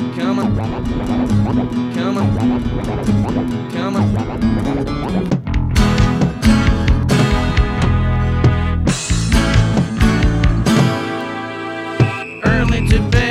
Come on. Come on. Come on. Early to bed.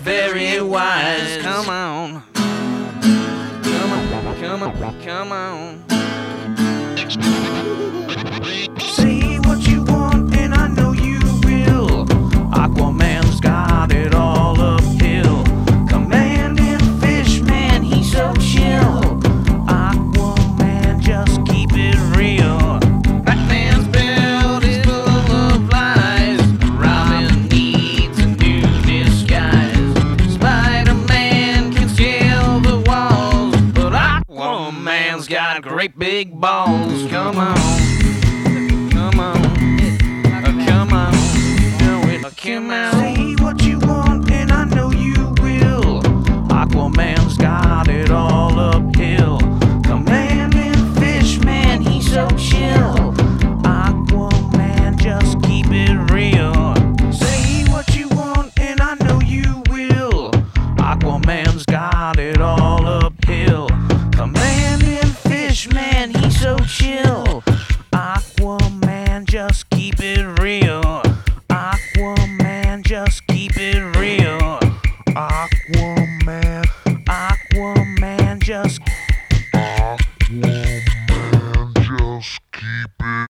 very wise. Come on. Come on, come on, come on. Say what you want. got great big balls. Come on, come on, uh, come on, do it, come out. Say what you want, and I know you will. Aquaman's got it all uphill. Commanding fish, man, he's so chill. Aquaman, just keep it real. Say what you want, and I know you will. Aquaman's got it all uphill. Command so chill. Aquaman, just keep it real. Aquaman, just keep it real. Aquaman, Aquaman, just.